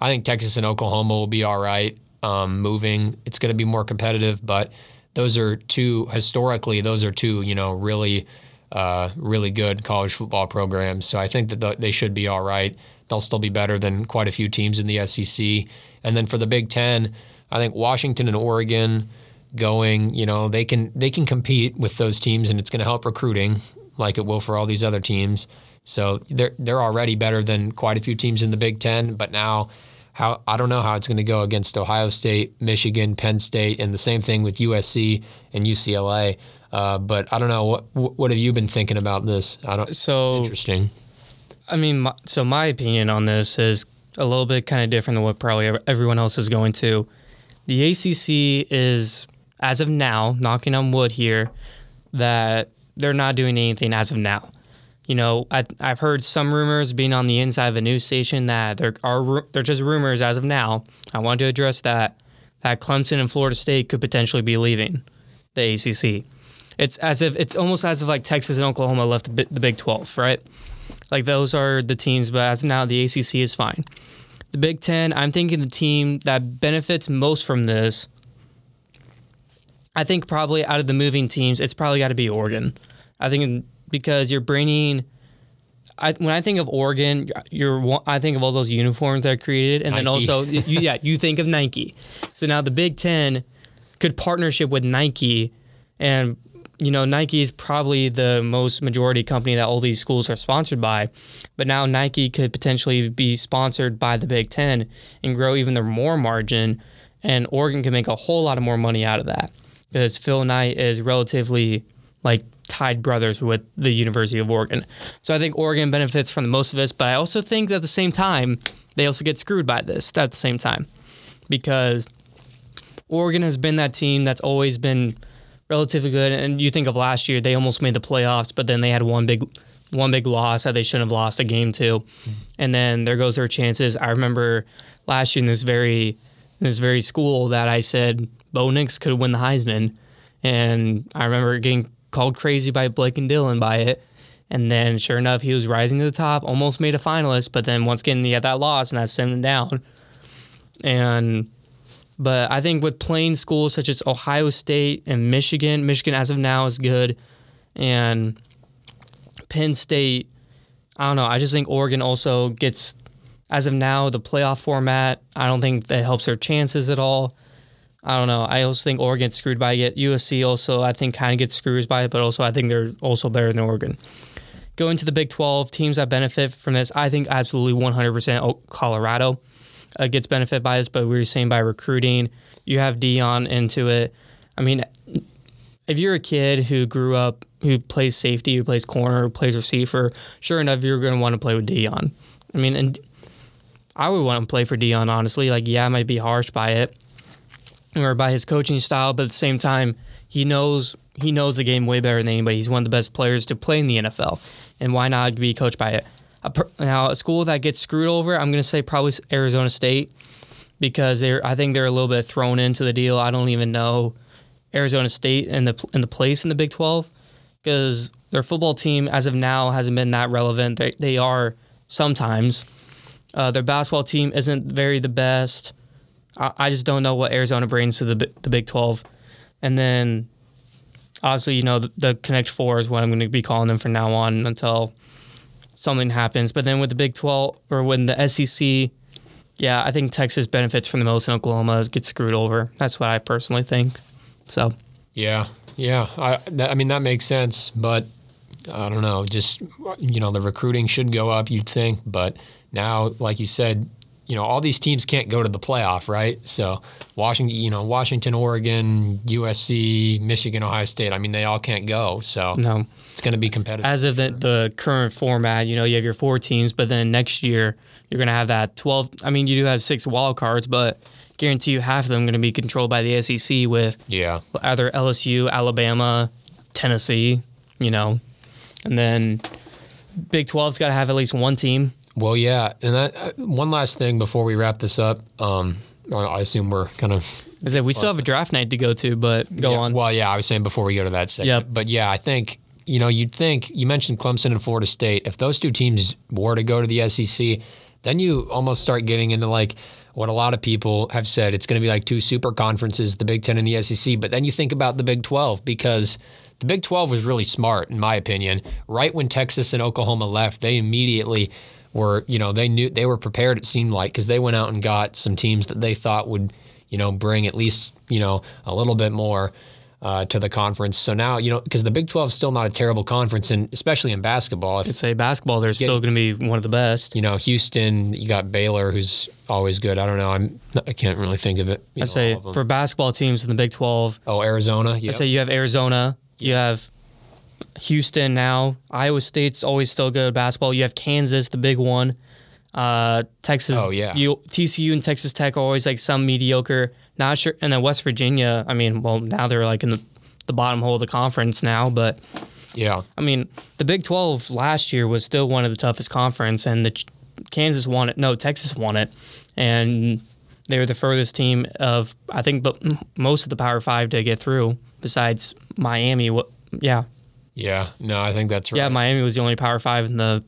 I think Texas and Oklahoma will be all right. Um, moving, it's going to be more competitive, but those are two historically. Those are two, you know, really, uh, really good college football programs. So I think that th- they should be all right. They'll still be better than quite a few teams in the SEC. And then for the Big Ten, I think Washington and Oregon going, you know, they can they can compete with those teams, and it's going to help recruiting like it will for all these other teams. So they're they're already better than quite a few teams in the Big Ten, but now. How I don't know how it's going to go against Ohio State, Michigan, Penn State, and the same thing with USC and UCLA. Uh, but I don't know what what have you been thinking about this? I don't. So- it's interesting. I mean, my, so my opinion on this is a little bit kind of different than what probably everyone else is going to. The ACC is, as of now, knocking on wood here, that they're not doing anything as of now. You know, I, I've heard some rumors being on the inside of a news station that there are they're just rumors as of now. I want to address that that Clemson and Florida State could potentially be leaving the ACC. It's as if it's almost as if like Texas and Oklahoma left the, the Big 12, right? Like those are the teams, but as of now, the ACC is fine. The Big Ten, I'm thinking the team that benefits most from this, I think probably out of the moving teams, it's probably got to be Oregon. I think because you're bringing. I, when I think of Oregon, you're I think of all those uniforms that are created, and then also you, yeah, you think of Nike. So now the Big Ten could partnership with Nike, and you know Nike is probably the most majority company that all these schools are sponsored by. But now Nike could potentially be sponsored by the Big Ten and grow even their more margin, and Oregon can make a whole lot of more money out of that because Phil Knight is relatively like tied brothers with the University of Oregon. So I think Oregon benefits from the most of this, but I also think that at the same time they also get screwed by this at the same time because Oregon has been that team that's always been relatively good. And you think of last year, they almost made the playoffs, but then they had one big one big loss that they shouldn't have lost a game to. And then there goes their chances. I remember last year in this very in this very school that I said Bo Nix could win the Heisman. And I remember getting called crazy by Blake and Dylan by it. And then sure enough, he was rising to the top, almost made a finalist, but then once again he had that loss and that sent him down. And but I think with playing schools such as Ohio State and Michigan, Michigan as of now is good, and Penn State, I don't know. I just think Oregon also gets, as of now, the playoff format. I don't think that helps their chances at all. I don't know. I also think Oregon gets screwed by it. USC also, I think, kind of gets screwed by it, but also I think they're also better than Oregon. Going to the Big 12, teams that benefit from this, I think absolutely 100% Colorado uh, gets benefit by this, but we were saying by recruiting, you have Deion into it. I mean, if you're a kid who grew up, who plays safety, who plays corner, who plays receiver, sure enough, you're going to want to play with Deion. I mean, and I would want to play for Deion. Honestly, like yeah, I might be harsh by it or by his coaching style, but at the same time, he knows he knows the game way better than anybody. He's one of the best players to play in the NFL, and why not be coached by it? Now, a school that gets screwed over, I'm going to say probably Arizona State because they're I think they're a little bit thrown into the deal. I don't even know Arizona State and the in the place in the Big 12 because their football team as of now hasn't been that relevant. They they are sometimes. Uh, their basketball team isn't very the best. I, just don't know what Arizona brings to the the Big 12. And then obviously, you know, the, the Connect Four is what I'm going to be calling them from now on until something happens. But then with the Big 12 or when the SEC, yeah, I think Texas benefits from the most and Oklahoma gets screwed over. That's what I personally think. So, Yeah, yeah. I that, I mean that makes sense, but I don't know. Just you know, the recruiting should go up. You'd think, but now, like you said, you know, all these teams can't go to the playoff, right? So Washington, you know, Washington, Oregon, USC, Michigan, Ohio State. I mean, they all can't go. So no. it's going to be competitive. As of the, the current format, you know, you have your four teams, but then next year you're going to have that 12. I mean, you do have six wild cards, but guarantee you half of them going to be controlled by the SEC with yeah, either LSU, Alabama, Tennessee, you know, and then Big 12's got to have at least one team. Well, yeah, and that uh, one last thing before we wrap this up. Um, I assume we're kind of Is that we still have a draft night to go to, but go yeah, on. Well, yeah, I was saying before we go to that segment. Yep. But yeah, I think you know you'd think you mentioned Clemson and Florida State. If those two teams were to go to the SEC, then you almost start getting into like what a lot of people have said. It's going to be like two super conferences, the Big Ten and the SEC. But then you think about the Big Twelve because. The Big 12 was really smart, in my opinion. Right when Texas and Oklahoma left, they immediately were, you know, they knew they were prepared. It seemed like because they went out and got some teams that they thought would, you know, bring at least, you know, a little bit more uh, to the conference. So now, you know, because the Big 12 is still not a terrible conference, and especially in basketball. If I'd say basketball, they're still going to be one of the best. you know, Houston, you got Baylor, who's always good. I don't know. I'm I can't really think of it. I'd know, say all of them. for basketball teams in the Big 12, oh, Arizona. Yeah. I'd say you have Arizona, you have Houston now, Iowa State's always still good at basketball. You have Kansas, the big one. Uh, Texas, Oh, yeah. you, TCU and Texas Tech are always like some mediocre. Not sure, and then West Virginia. I mean, well, now they're like in the, the bottom hole of the conference now, but yeah. I mean, the Big 12 last year was still one of the toughest conference, and the Ch- Kansas won it. No, Texas won it, and they were the furthest team of I think the, most of the Power Five to get through, besides Miami. What? Yeah, Yeah. No, I think that's right. yeah. Miami was the only Power Five in the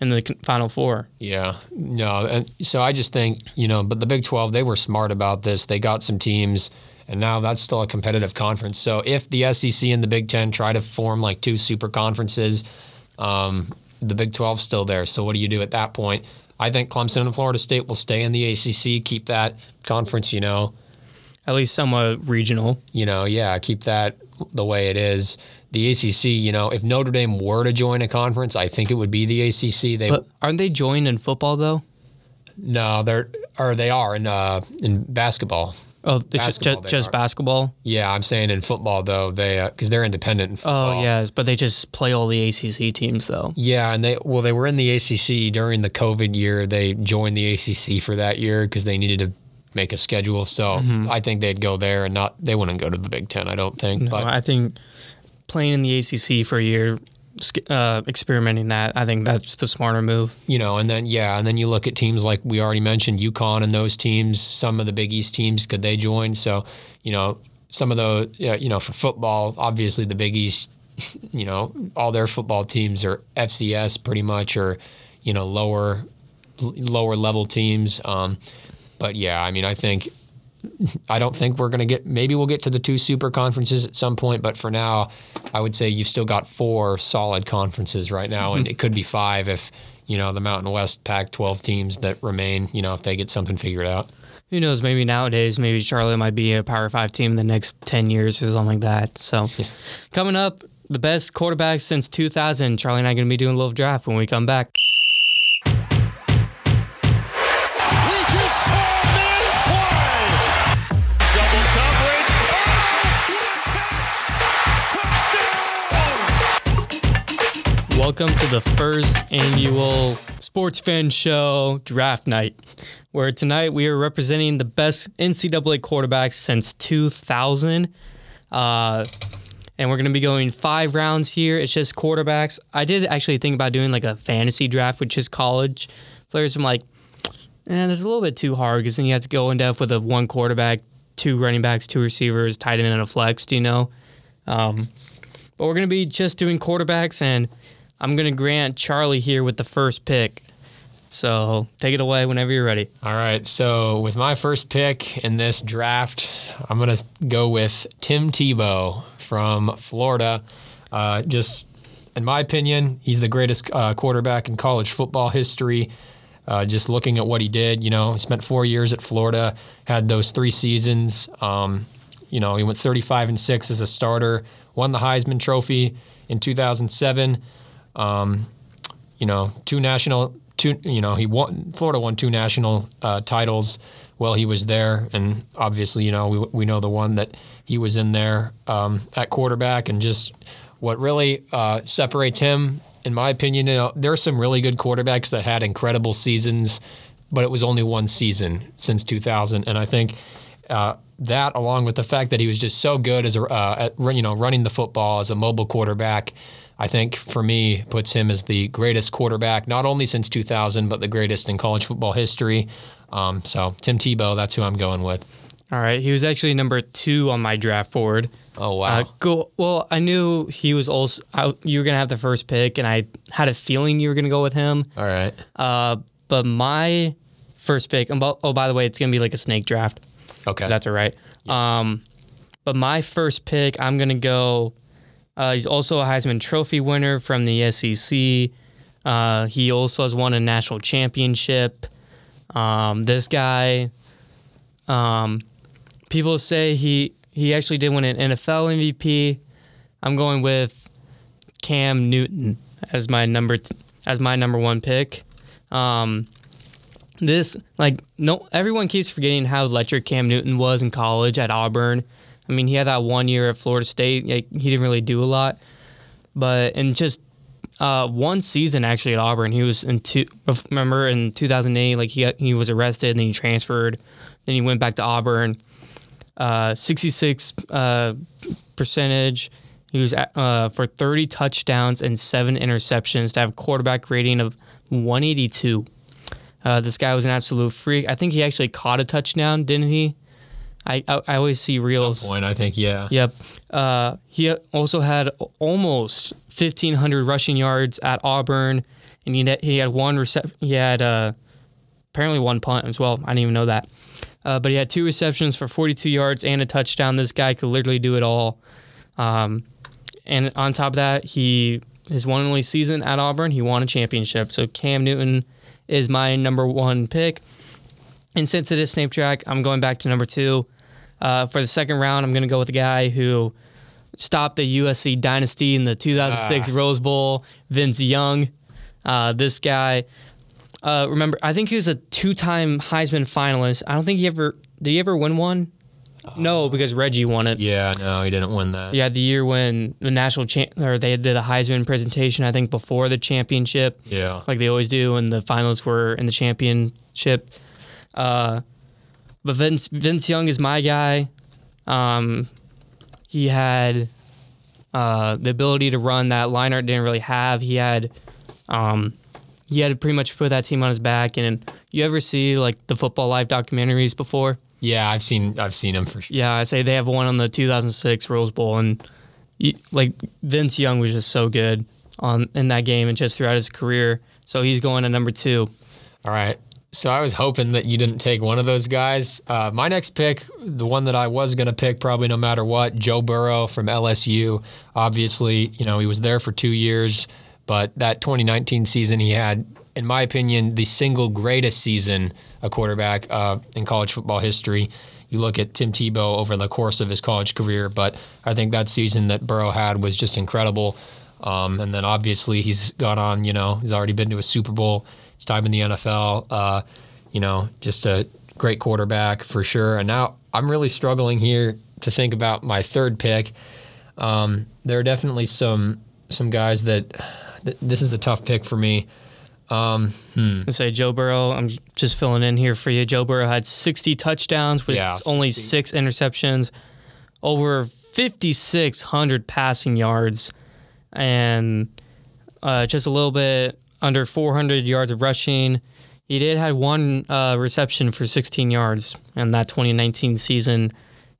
in the Final Four. Yeah, no, and so I just think you know, but the Big Twelve they were smart about this. They got some teams, and now that's still a competitive conference. So if the SEC and the Big Ten try to form like two super conferences, um, the Big 12's still there. So what do you do at that point? I think Clemson and Florida State will stay in the ACC, keep that conference, you know, At least somewhat regional. you know, yeah, keep that the way it is. The ACC, you know, if Notre Dame were to join a conference, I think it would be the ACC. They But aren't they joined in football though? no, they're or they are in uh in basketball. Oh, it's just Basketball just, just basketball. Yeah, I'm saying in football though they because they're independent in football. Oh yes, but they just play all the ACC teams though. Yeah, and they well they were in the ACC during the COVID year. They joined the ACC for that year because they needed to make a schedule. So Mm-hmm. I think they'd go there and not they wouldn't go to the Big Ten. I don't think. No, but I think playing in the ACC for a year, uh, experimenting that, I think that's the smarter move. you know, and then yeah, and then you look at teams like we already mentioned, UConn and those teams. Some of the Big East teams could they join? So you know, some of those, yeah, you know, for football, obviously the Big East, you know, all their football teams are FCS pretty much, or you know, lower lower level teams. Um, but yeah, I mean, I think I don't think we're going to get. Maybe we'll get to the two super conferences at some point, but for now, I would say you've still got four solid conferences right now, and it could be five if you know the Mountain West Pac-12 teams that remain. You know, if they get something figured out. Who knows? Maybe nowadays, maybe Charlotte might be a Power Five team in the next ten years or something like that. So, coming up, the best quarterback since 2000. Charlie and I are going to be doing a little draft when we come back. Welcome to the first annual sports fan show draft night, where tonight we are representing the best NCAA quarterbacks since 2000. Uh, and we're going to be going five rounds here. It's just quarterbacks. I did actually think about doing like a fantasy draft, which is college players. I'm like, eh, that's a little bit too hard because then you have to go in depth with a one quarterback, two running backs, two receivers, tight end, and a flex. Do you know? Um, but we're going to be just doing quarterbacks, and I'm going to grant Charlie here with the first pick. So take it away whenever you're ready. All right. So with my first pick in this draft, I'm going to go with Tim Tebow from Florida. Uh, just in my opinion, he's the greatest uh, quarterback in college football history. Uh, just looking at what he did, you know, spent four years at Florida, had those three seasons. Um, you know, he went 35 and six as a starter, won the Heisman Trophy in 2007. Um, you know, two national, two. You know, he won. Florida won two national uh, titles while he was there, and obviously, you know, we we know the one that he was in there um, at quarterback, and just what really uh, separates him, in my opinion, you know, there are some really good quarterbacks that had incredible seasons, but it was only one season since 2000, and I think. Uh, that, along with the fact that he was just so good as a, uh, at you know running the football as a mobile quarterback, I think for me puts him as the greatest quarterback, not only since 2000, but the greatest in college football history. Um, so Tim Tebow, that's who I'm going with. All right, he was actually number two on my draft board. Oh wow! Uh, go, well, I knew he was also I, you were gonna have the first pick, and I had a feeling you were gonna go with him. All right. Uh, but my first pick, and oh, by the way, it's gonna be like a snake draft. Okay. That's all right. Um, but my first pick, I'm gonna go. Uh, he's also a Heisman Trophy winner from the SEC. Uh, he also has won a national championship. Um, this guy, um, people say he he actually did win an NFL MVP. I'm going with Cam Newton as my number t- as my number one pick. Um, this like no everyone keeps forgetting how electric Cam Newton was in college at Auburn. I mean, he had that one year at Florida State. Like, he didn't really do a lot, but in just uh, one season actually at Auburn, he was in two. Remember in 2008, like he he was arrested, and then he transferred, then he went back to Auburn. Uh, 66 uh, percentage. He was at, uh, for 30 touchdowns and seven interceptions to have quarterback rating of 182. Uh, this guy was an absolute freak. I think he actually caught a touchdown, didn't he? I I, I always see reels. Some point, I think, yeah. Yep. Uh, he also had almost 1,500 rushing yards at Auburn, and he had, he had one recep- He had uh, apparently one punt as well. I didn't even know that. Uh, but he had two receptions for 42 yards and a touchdown. This guy could literally do it all. Um, and on top of that, he his one and only season at Auburn, he won a championship. So Cam Newton is my number one pick. And since it is snake draft, I'm going back to number two. Uh, for the second round, I'm going to go with a guy who stopped the USC dynasty in the 2006 Ah. Rose Bowl, Vince Young. Uh, this guy, uh, remember, I think he was a two-time Heisman finalist. I don't think he ever did. He ever win one? no, because Reggie won it. Yeah, no, he didn't win that. Yeah, the year when the national champ or they did a Heisman presentation, I think before the championship, Yeah. like they always do, and the finalists were in the championship. Uh, but Vince Vince Young is my guy. Um, he had uh, the ability to run that Leinart didn't really have. He had um, he had to pretty much put that team on his back. And you ever see like the Football Life documentaries before? Yeah, I've seen I've seen him for sure. Yeah, I say they have one on the 2006 Rose Bowl, and you, like Vince Young was just so good on in that game and just throughout his career. So he's going to number two. All right. So I was hoping that you didn't take one of those guys. Uh, my next pick, the one that I was going to pick, probably no matter what, Joe Burrow from LSU. Obviously, you know he was there for two years, but that 2019 season he had, in my opinion, the single greatest season a quarterback uh, in college football history. You look at Tim Tebow over the course of his college career, but I think that season that Burrow had was just incredible. Um, and then obviously he's gone on, you know, he's already been to a Super Bowl. His time in the NFL, uh, you know, just a great quarterback for sure. And now I'm really struggling here to think about my third pick. Um, there are definitely some some guys that th- this is a tough pick for me. Um, hmm. I say Joe Burrow. I'm just filling in here for you. Joe Burrow had 60 touchdowns with Yeah, only six interceptions, over 5,600 passing yards, and uh, just a little bit under 400 yards of rushing. He did have one uh, reception for 16 yards in that 2019 season.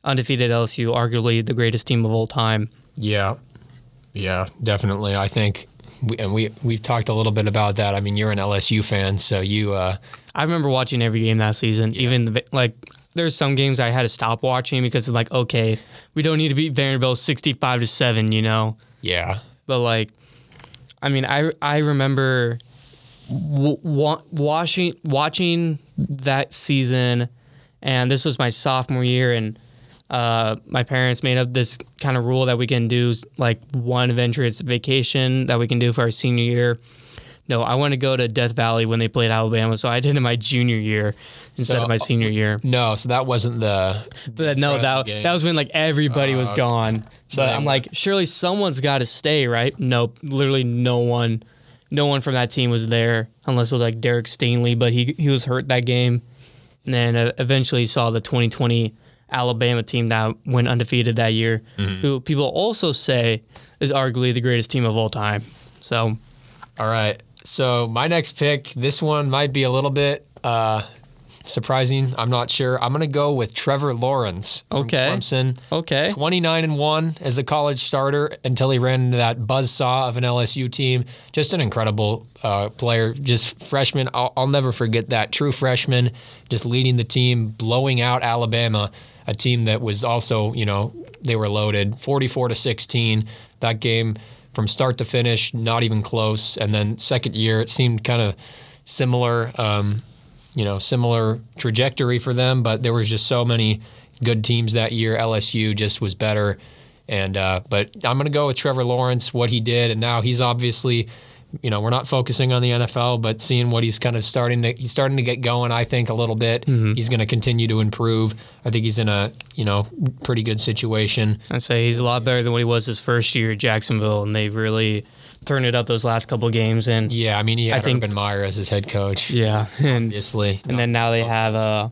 Undefeated LSU, arguably the greatest team of all time. Yeah, yeah, definitely. I think, we, and we we've talked a little bit about that. I mean, you're an LSU fan, so you. Uh, I remember watching every game that season. Even the, like, there's some games I had to stop watching because it's like, okay, we don't need to beat Vanderbilt 65 to seven, you know. yeah, But like, I mean, I I remember w- wa- watching watching that season, and this was my sophomore year, and uh, my parents made up this kind of rule that we can do like one adventurous vacation that we can do for our senior year. No, I want to go to Death Valley when they played Alabama, so I did it in my junior year instead So- of my senior year. no. So that wasn't the. But no, that that was when like everybody was gone. So I'm like, surely someone's got to stay, right? Nope, literally no one, no one from that team was there unless it was like Derek Stingley, but he he was hurt that game, and then uh, eventually saw the 2020 Alabama team that went undefeated that year, Mm-hmm. who people also say is arguably the greatest team of all time. So All right. So my next pick, this one might be a little bit uh, surprising. I'm not sure. I'm gonna go with Trevor Lawrence. Okay. Clemson. okay, 29 and 1 as a college starter until he ran into that buzzsaw of an LSU team. Just an incredible uh, player. Just freshman. I'll, I'll never forget that. True freshman, just leading the team, blowing out Alabama, a team that was also, you know, they were loaded 44 to 16. That game from start to finish, not even close. And then second year, it seemed kind of similar. Um, you know, similar trajectory for them, but there was just so many good teams that year. LSU just was better. And uh, but I'm going to go with Trevor Lawrence, what he did, and now he's obviously, you know, we're not focusing on the NFL, but seeing what he's kind of starting to he's starting to get going. I think a little bit. He's going to continue to improve. I think he's in a you know pretty good situation. I'd say he's a lot better than what he was his first year at Jacksonville, and they've really turned it up those last couple games. And Yeah, I mean he had I think- Urban Meyer as his head coach. yeah, and Obviously, And then now they have uh,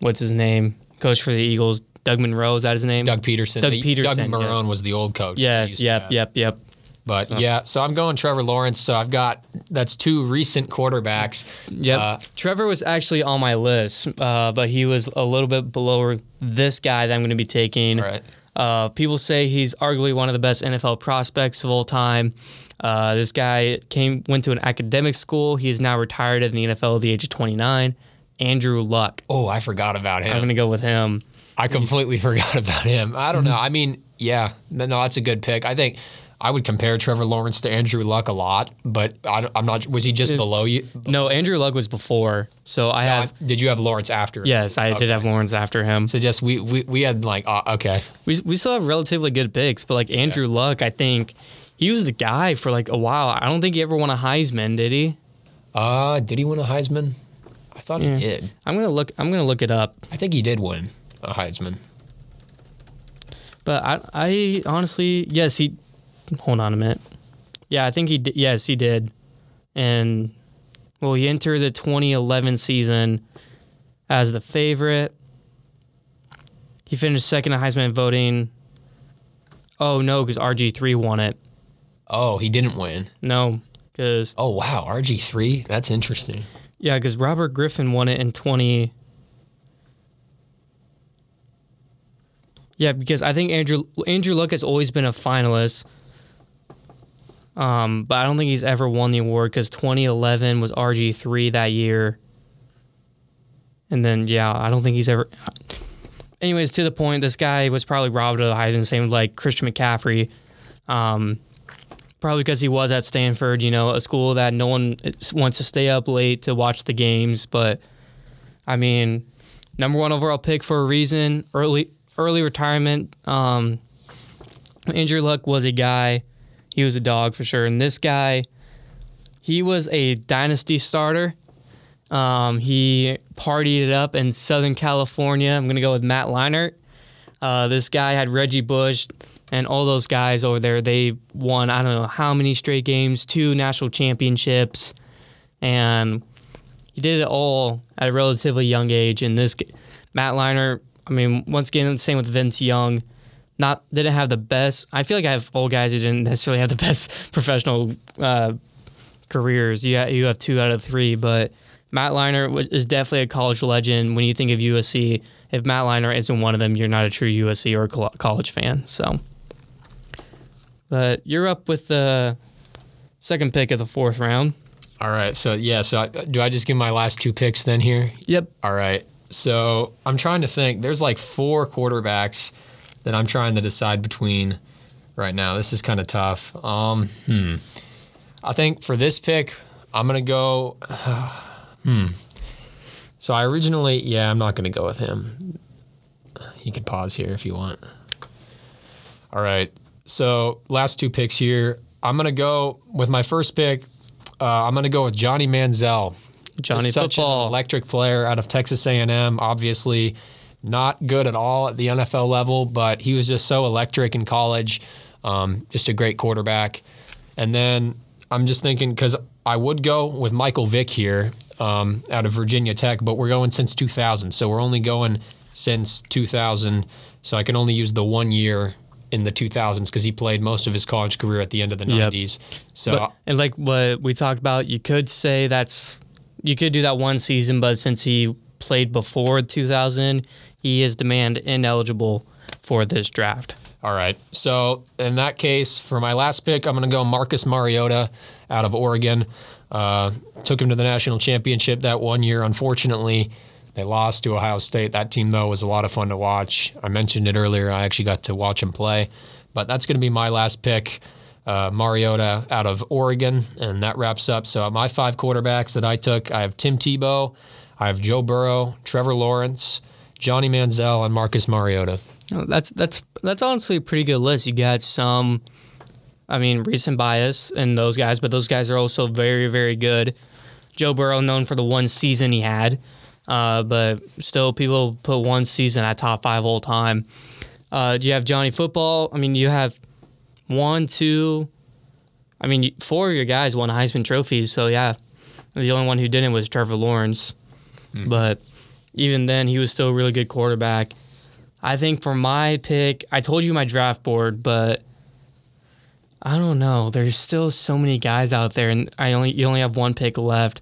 what's his name? Coach for the Eagles, Doug Monroe. Is that his name? Doug Pederson. Doug Pederson, Doug Marrone yes. was the old coach. Yes. Yep. Yep. Yep. But yeah, so I'm going Trevor Lawrence. So I've got that's two recent quarterbacks. Yeah, Uh, Trevor was actually on my list, uh, but he was a little bit below this guy that I'm going to be taking. right. Uh, people say he's arguably one of the best NFL prospects of all time. Uh, this guy came went to an academic school. He is now retired in the NFL at the age of 29. Andrew Luck. Oh, I forgot about him. I'm going to go with him. I completely forgot about him. I don't know. I mean, yeah, no, that's a good pick. I think I would compare Trevor Lawrence to Andrew Luck a lot, but I, am not. Was he just below you? No, Andrew Luck was before, so I have. Did you have Lawrence after? Yes, I did have Lawrence after him. So just we we, we had like uh, okay. We we still have relatively good picks, but like Andrew Luck, I think he was the guy for like a while. I don't think he ever won a Heisman, did he? Uh, did he win a Heisman? I thought Yeah. he did. I'm gonna look. I'm gonna look it up. I think he did win a Heisman. But I I honestly yes he. Hold on a minute. Yeah, I think he did. Yes, he did. And well, he entered the 2011 season as the favorite. He finished second in Heisman voting. Oh no, because RG three won it. Oh, he didn't win. No, because Oh wow, RG three. That's interesting. Yeah, because Robert Griffin won it in 20. Yeah, because I think Andrew Andrew Luck has always been a finalist. Um, but I don't think he's ever won the award because 2011 was RG three that year. And then yeah, I don't think he's ever. Anyways, to the point, this guy was probably robbed of the Heisman, same like Christian McCaffrey. Um, probably because he was at Stanford, you know, a school that no one wants to stay up late to watch the games. But I mean, number one overall pick for a reason. Early early retirement. Um, Andrew Luck was a guy. He was a dog for sure. And this guy, he was a dynasty starter. Um, he partied it up in Southern California. I'm gonna go with Matt Leinart. Uh, this guy had Reggie Bush and all those guys over there. They won I don't know how many straight games, two national championships, and he did it all at a relatively young age. And this Matt Leinart, I mean, once again, same with Vince Young. Not didn't have the best. I feel like I have old guys who didn't necessarily have the best professional uh, careers. You ha- you have two out of three, but Matt Leinart was, is definitely a college legend. When you think of USC, if Matt Leinart isn't one of them, you're not a true USC or col- college fan. So, but you're up with the second pick of the fourth round. All right. So yeah. So I, do I just give my last two picks then here? Yep. All right. So I'm trying to think. There's like four quarterbacks that I'm trying to decide between right now. This is kind of tough. Um, hmm. I think for this pick, I'm gonna go. hmm. So I originally, yeah, I'm not gonna go with him. You can pause here if you want. All right. So last two picks here. I'm gonna go with my first pick. Uh, I'm gonna go with Johnny Manziel. Johnny Just such Football. an electric player out of Texas A&M. Obviously, not good at all at the NFL level, but he was just so electric in college. Um, just a great quarterback. And then I'm just thinking because I would go with Michael Vick here um, out of Virginia Tech, but we're going since 2000, so we're only going since 2000. So I can only use the one year in the 2000s because he played most of his college career at the end of the Yep. 90s. So But, and like what we talked about, you could say that's you could do that one season, but since he played before 2000, he is demand ineligible for this draft. All right. So in that case, for my last pick, I'm going to go Marcus Mariota out of Oregon. Uh, took him to the national championship that one year. Unfortunately, they lost to Ohio State. That team, though, was a lot of fun to watch. I mentioned it earlier. I actually got to watch him play. But that's going to be my last pick, uh, Mariota out of Oregon. And that wraps up. So my five quarterbacks that I took, I have Tim Tebow, I have Joe Burrow, Trevor Lawrence, Johnny Manziel, and Marcus Mariota. Oh, That's that's that's honestly a pretty good list. You got some, I mean, recent bias in those guys, but those guys are also very very good. Joe Burrow known for the one season he had, uh, but still people put one season at top five all time. Uh, you have Johnny Football. I mean, you have one, two. I mean, four of your guys won Heisman trophies. So yeah, the only one who didn't was Trevor Lawrence. But even then, he was still a really good quarterback. I think for my pick, I told you my draft board, but I don't know. There's still so many guys out there, and I only you only have one pick left.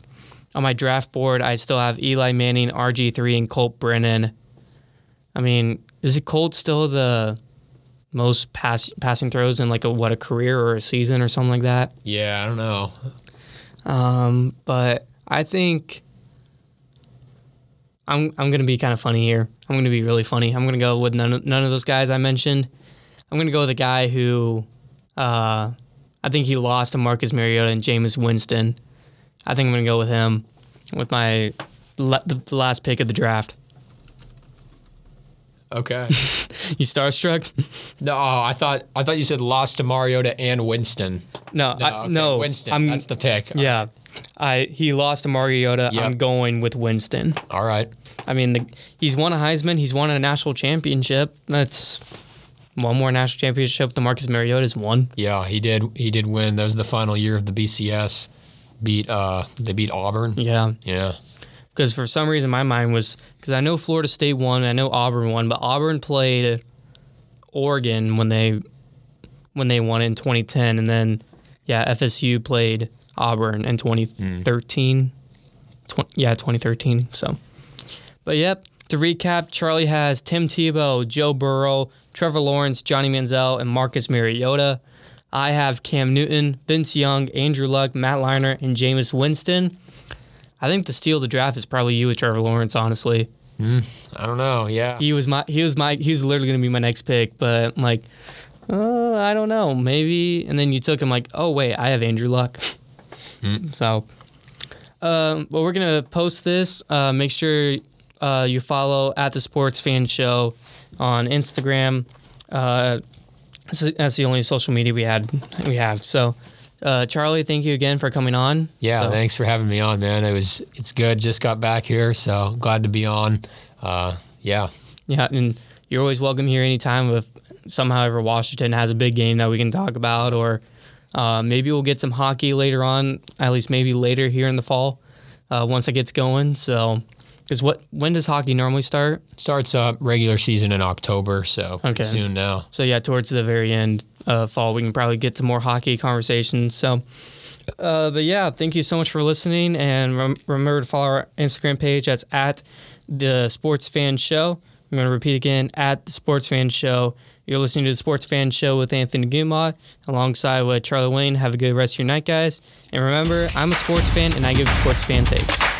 On my draft board, I still have Eli Manning, RG three, and Colt Brennan. I mean, is it Colt still the most pass, passing throws in like a what a career or a season or something like that? Yeah, I don't know. Um, but I think I'm I'm gonna be kind of funny here. I'm gonna be really funny. I'm gonna go with none of, none of those guys I mentioned. I'm gonna go with a guy who uh, I think he lost to Marcus Mariota and Jameis Winston. I think I'm gonna go with him with my la- the, last pick of the draft. Okay. You starstruck? no, I thought I thought you said lost to Mariota and Winston. No, No, I, okay, no. Winston. I'm, that's the pick. yeah. I he lost to Mariota. Yep. I'm going with Winston. All right. I mean, the, he's won a Heisman. He's won a national championship. That's one more national championship The Marcus Mariota's won. Yeah, he did. He did win. That was the final year of the BCS. Beat. Uh, they beat Auburn. Yeah, Yeah. because for some reason my mind was because I know Florida State won, I know Auburn won, but Auburn played Oregon when they when they won in 2010, and then yeah, FSU played Auburn in 2013. Twen- yeah, 2013. So, but yep. To recap, Charlie has Tim Tebow, Joe Burrow, Trevor Lawrence, Johnny Manziel, and Marcus Mariota. I have Cam Newton, Vince Young, Andrew Luck, Matt Leinart, and Jameis Winston. I think the steal of the draft is probably you with Trevor Lawrence. Honestly, I don't know. Yeah. he was my he was my he was literally gonna be my next pick, but I'm like, uh, I don't know, maybe. And then you took him like, oh wait, I have Andrew Luck. So, um, well, we're gonna post this. Uh, make sure uh, you follow at the Sports Fan Show on Instagram. Uh, that's the- that's the only social media we had we have. So, uh, Charlie, thank you again for coming on. Yeah. So- Thanks for having me on, man. It was. It's good. Just got back here, so glad to be on. Uh, yeah. Yeah, and you're always welcome here anytime if somehow ever Washington has a big game that we can talk about or Uh, maybe we'll get some hockey later on, at least maybe later here in the fall, uh, once it gets going. So, because what when does hockey normally start? Starts up regular season in October, so Okay. soon now. So yeah, towards the very end of fall, we can probably get to more hockey conversations. So, uh, but yeah, thank you so much for listening, and rem- remember to follow our Instagram page. That's at the Sports Fan Show. I'm going to repeat again at the Sports Fan Show. You're listening to the Sports Fan Show with Anthony Gumod alongside with Charlie Wing. Have a good rest of your night, guys. And remember, I'm a sports fan, and I give sports fan takes.